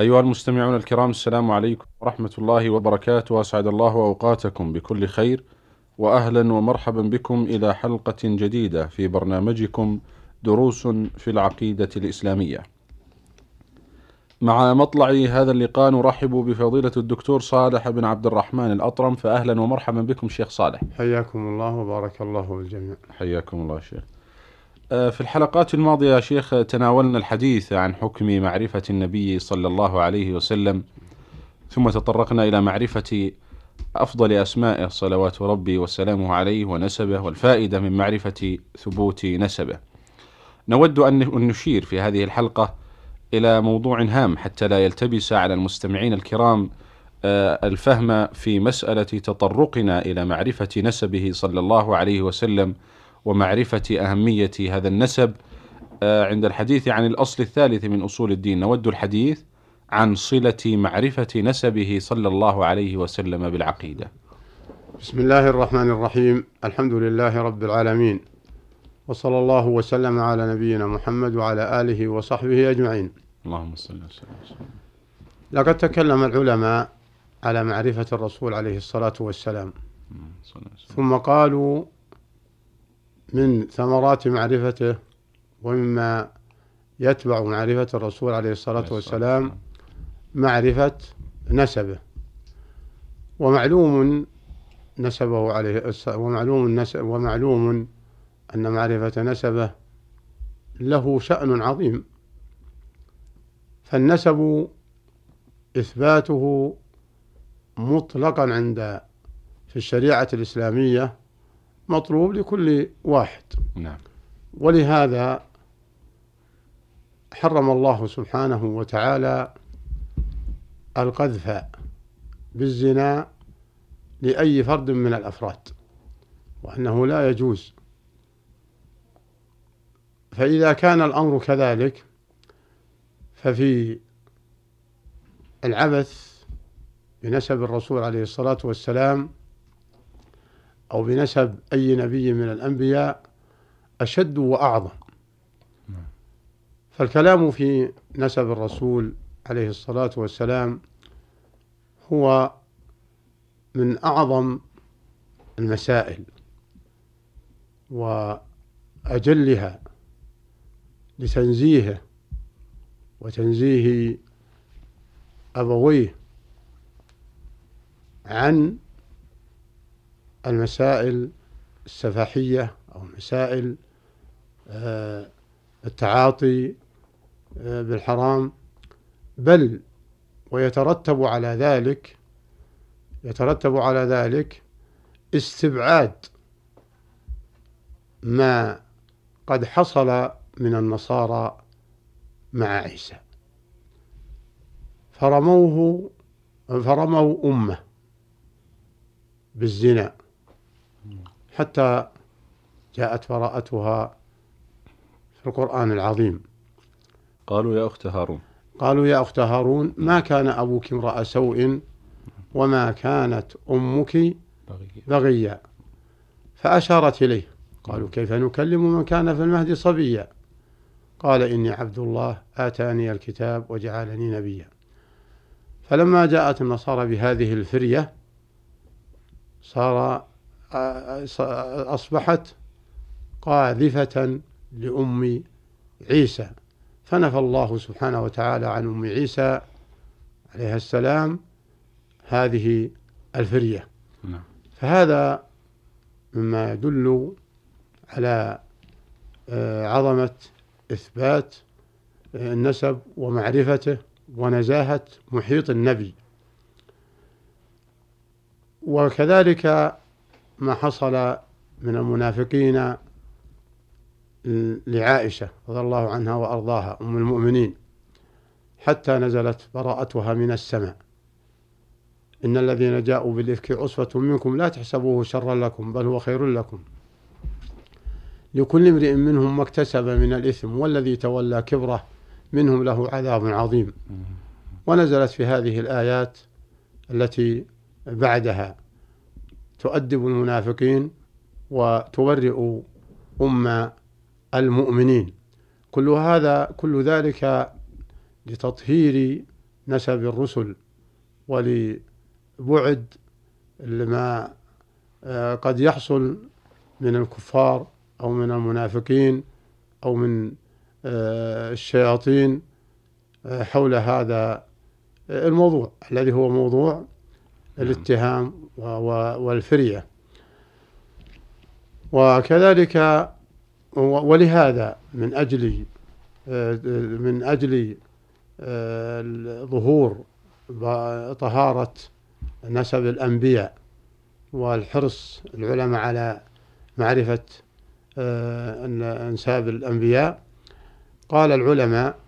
أيها المستمعون الكرام السلام عليكم ورحمة الله وبركاته. وأسعد الله أوقاتكم بكل خير وأهلا ومرحبا بكم إلى حلقة جديدة في برنامجكم دروس في العقيدة الإسلامية. مع مطلع هذا اللقاء نرحب بفضيلة الدكتور صالح بن عبد الرحمن الأطرم فأهلا ومرحبا بكم شيخ صالح. حياكم الله وبارك الله بالجميع حياكم الله شيخ. في الحلقات الماضية يا شيخ تناولنا الحديث عن حكم معرفة النبي صلى الله عليه وسلم ثم تطرقنا إلى معرفة أفضل أسمائه صلوات ربي وسلامه عليه ونسبه والفائدة من معرفة ثبوت نسبه. نود أن نشير في هذه الحلقة إلى موضوع هام حتى لا يلتبس على المستمعين الكرام آه، الفهم في مسألة تطرقنا إلى معرفة نسبه صلى الله عليه وسلم ومعرفة أهمية هذا النسب آه، عند الحديث عن الأصل الثالث من أصول الدين. نود الحديث عن صلة معرفة نسبه صلى الله عليه وسلم بالعقيدة. بسم الله الرحمن الرحيم. الحمد لله رب العالمين. وصلى الله وسلم على نبينا محمد وعلى آله وصحبه أجمعين. اللهم صل وسلم. لقد تكلم العلماء على معرفة الرسول عليه الصلاة والسلام. ثم قالوا من ثمرات معرفته ومما يتبع معرفة الرسول عليه الصلاة والسلام معرفة نسبه. ومعلوم نسبه عليه ومعلوم نسب ومعلوم أن معرفة نسبه له شأن عظيم. فالنسب إثباته مطلقا عند في الشريعة الإسلامية مطلوب لكل واحد. نعم. ولهذا حرم الله سبحانه وتعالى القذف بالزنا لأي فرد من الأفراد وأنه لا يجوز. فإذا كان الأمر كذلك ففي العبث بنسب الرسول عليه الصلاة والسلام أو بنسب أي نبي من الأنبياء أشد وأعظم. فالكلام في نسب الرسول عليه الصلاة والسلام هو من أعظم المسائل وأجلها لتنزيهه وتنزيه أبويه عن المسائل السفاحية أو مسائل آه، التعاطي آه، بالحرام. بل ويترتب على ذلك يترتب على ذلك استبعاد ما قد حصل من النصارى مع عيسى. فرموه فرموا أمة بالزنا. حتى جاءت براءتها في القرآن العظيم. قالوا يا أخت هارون. قالوا يا أخت هارون ما كان أبوك امرأ سوء وما كانت أمك بغيا فأشارت إليه. قالوا كيف نكلم من كان في المهد صبيا؟ قال إني عبد الله آتاني الكتاب وجعلني نبيا. فلما جاءت النصارى بهذه الفرية صار أصبحت قاذفة لأم عيسى. فنفى الله سبحانه وتعالى عن أم عيسى عليها السلام هذه الفرية. نعم. فهذا مما يدل على آه، عظمة إثبات آه، النسب ومعرفته ونزاهة محيط النبي. وكذلك ما حصل من المنافقين لعائشة رضي الله عنها وأرضاها أم المؤمنين حتى نزلت براءتها من السماء. إن الذين جاءوا بالإفك عصبة منكم لا تحسبوه شرا لكم بل هو خير لكم. لكل امرئ منهم ما اكتسب من الإثم والذي تولى كبره منهم له عذاب عظيم. ونزلت في هذه الآيات التي بعدها. تؤدب المنافقين وتبرئ أم المؤمنين. كل هذا كل ذلك لتطهير نسب الرسل ولبعد ما آه، قد يحصل من الكفار أو من المنافقين أو من آه، الشياطين آه، حول هذا الموضوع الذي هو موضوع الاتهام والفرية. وكذلك ولهذا من أجل من أجل ظهور طهارة نسب الأنبياء والحرص العلماء على معرفة أنساب الأنبياء قال العلماء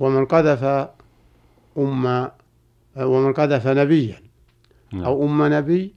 ومن قذف أم ومن قذف نبيا. نعم. أو أم نبي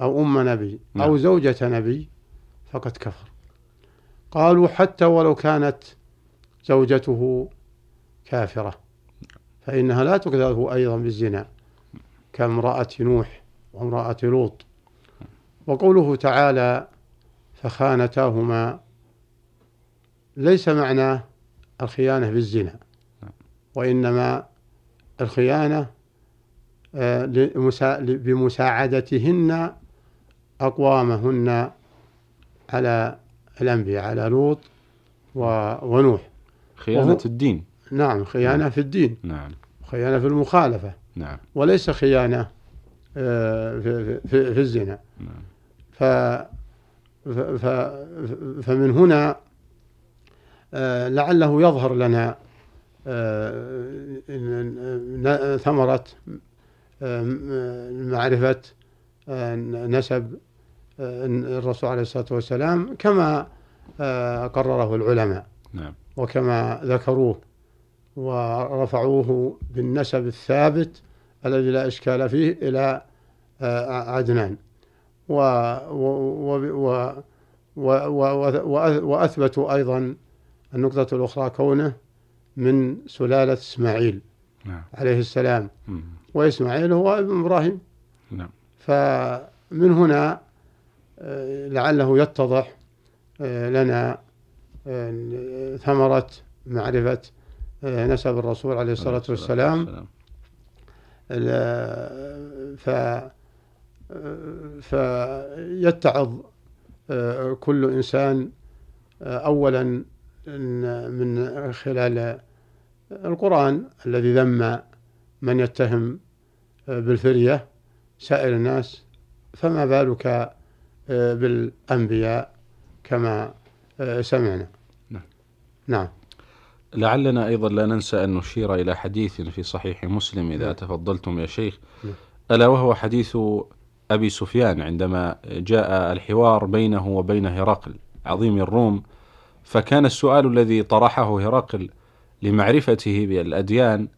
أو أم نبي. أو نعم. زوجة نبي فقد كفر. قالوا حتى ولو كانت زوجته كافرة فإنها لا تقذف أيضا بالزنا كامرأة نوح وامرأة لوط. وقوله تعالى فخانتاهما ليس معناه الخيانة بالزنا وإنما الخيانة آه، بمساعدتهن أقوامهن على الأنبياء على لوط ونوح. خيانة الدين. نعم خيانة نعم. في الدين. نعم. خيانة في المخالفة. نعم. وليس خيانة آه، في, في, في الزنا. نعم. ف فمن هنا آه، لعله يظهر لنا ثمرة معرفة نسب الرسول عليه الصلاة والسلام كما قرره العلماء نعم. وكما ذكروه ورفعوه بالنسب الثابت الذي لا إشكال فيه إلى عدنان و و و وأثبتوا أيضا النقطة الأخرى كونه من سلالة إسماعيل نعم. عليه السلام. وإسماعيل هو ابن إبراهيم. نعم. فمن هنا آه، لعله يتضح آه، لنا آه، ثمرة معرفة نسب الرسول عليه الصلاة والسلام. ف فيتعظ كل إنسان أولا من خلال القرآن الذي ذم من يتهم بالفرية سائر الناس فما بالك بالأنبياء كما سمعنا نعم نعم لعلنا أيضا لا ننسى أن نشير إلى حديث في صحيح مسلم إذا نعم. تفضلتم يا شيخ نعم. ألا وهو حديث أبي سفيان عندما جاء الحوار بينه وبين هرقل عظيم الروم فكان السؤال الذي طرحه هرقل لمعرفته بالأديان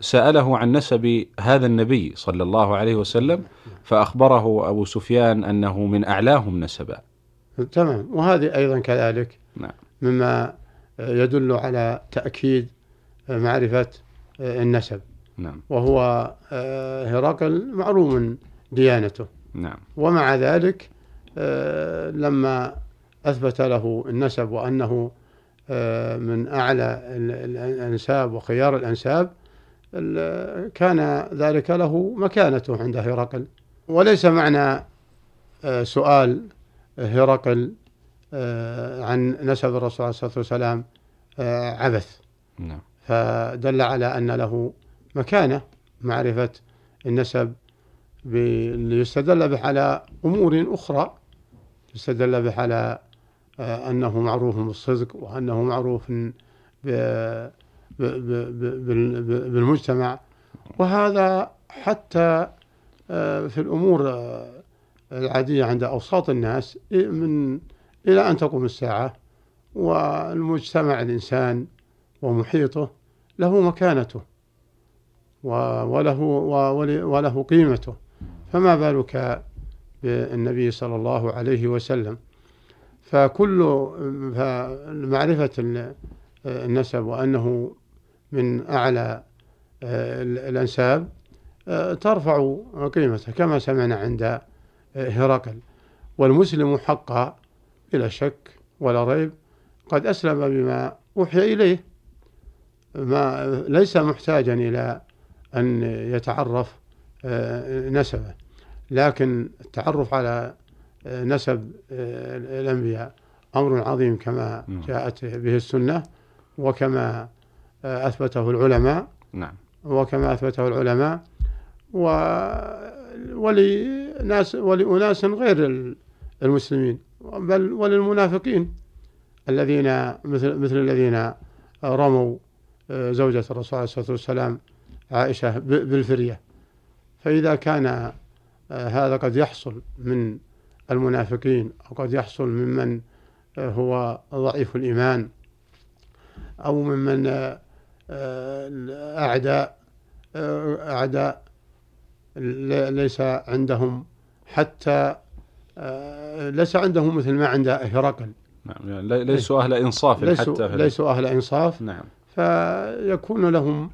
سأله عن نسب هذا النبي صلى الله عليه وسلم فأخبره أبو سفيان أنه من أعلاهم نسبا تمام وهذه أيضا كذلك نعم. مما يدل على تأكيد معرفة النسب نعم. وهو هرقل معلوم ديانته نعم. ومع ذلك لما أثبت له النسب وأنه من أعلى الأنساب وخيار الأنساب كان ذلك له مكانته عند هرقل وليس معنى سؤال هرقل آه، عن نسب الرسول عليه الصلاة والسلام آه، عبث نعم. فدل على أن له مكانة معرفة النسب ليستدل به على أمور أخرى يستدل به على آه، أنه معروف بالصدق وأنه معروف بالمجتمع. وهذا حتى في الأمور العادية عند أوساط الناس من إلى أن تقوم الساعة والمجتمع الإنسان ومحيطه له مكانته وله وله قيمته. فما بالك بالنبي صلى الله عليه وسلم؟ فكل معرفة النسب وأنه من أعلى آه، الأنساب آه، ترفع قيمته كما سمعنا عند آه، هرقل والمسلم حقا بلا شك ولا ريب قد أسلم بما أوحي إليه. ما ليس محتاجا إلى أن يتعرف نسبه لكن التعرف على نسب الأنبياء. أمر عظيم كما نعم. جاءت به السنة وكما أثبته العلماء. نعم. وكما أثبته العلماء. و ولناس ولأناس غير المسلمين. بل وللمنافقين. الذين مثل مثل الذين رموا آه، زوجة الرسول عليه الصلاة والسلام عائشة بالفرية. فإذا كان آه، هذا قد يحصل من المنافقين أو قد يحصل ممن آه، هو ضعيف الإيمان أو ممن أعداء أعداء ليس عندهم حتى ليس عندهم مثل ما عند هرقل. نعم يعني ليسوا أهل إنصاف ليسوا حتى ليسوا أهل إنصاف. نعم. فيكون لهم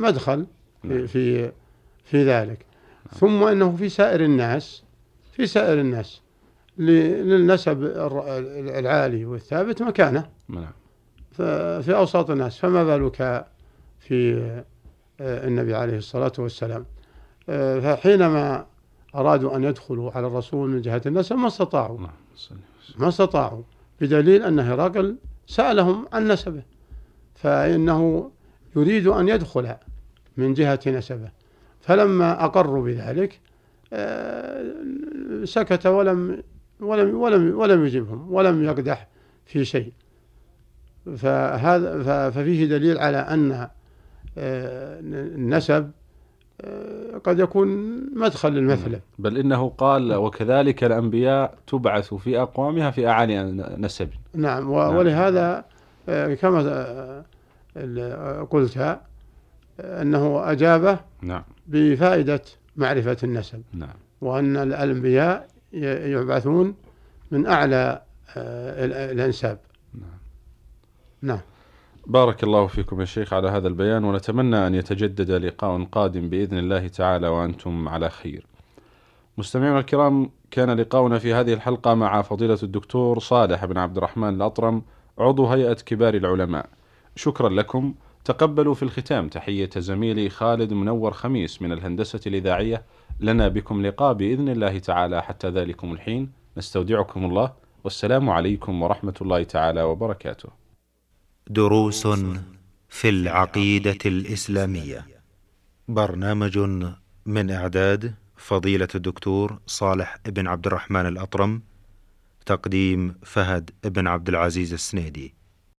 مدخل نعم. في في ذلك. ثم إنه في سائر الناس في سائر الناس للنسب العالي والثابت مكانه. نعم. في أوساط الناس. فما بالك في آه، النبي عليه الصلاة والسلام؟ آه، فحينما أرادوا أن يدخلوا على الرسول من جهة النسب ما استطاعوا. نعم، ما استطاعوا. بدليل أن هرقل سألهم عن نسبه. فإنه يريد أن يدخل من جهة نسبه. فلما أقروا بذلك آه، سكت ولم ولم ولم ولم يجبهم ولم يقدح في شيء فهذا ففيه دليل على أن آه، النسب آه، قد يكون مدخل للمثل بل إنه قال وكذلك الأنبياء تبعث في أقوامها في أعالي نسب نعم, نعم. ولهذا آه، كما قلت أنه أجابه نعم. بفائدة معرفة النسب نعم. وأن الأنبياء يبعثون من أعلى الأنساب. نعم. بارك الله فيكم يا شيخ على هذا البيان ونتمنى أن يتجدد لقاء قادم بإذن الله تعالى وأنتم على خير. مستمعينا الكرام كان لقاؤنا في هذه الحلقة مع فضيلة الدكتور صالح بن عبد الرحمن الأطرم عضو هيئة كبار العلماء. شكرا لكم. تقبلوا في الختام تحية زميلي خالد منور خميس من الهندسة الإذاعية لنا بكم لقاء بإذن الله تعالى. حتى ذلكم الحين نستودعكم الله. والسلام عليكم ورحمة الله تعالى وبركاته. دروس في العقيدة الإسلامية. برنامج من إعداد فضيلة الدكتور صالح بن عبد الرحمن الأطرم تقديم فهد بن عبد العزيز السنيدي.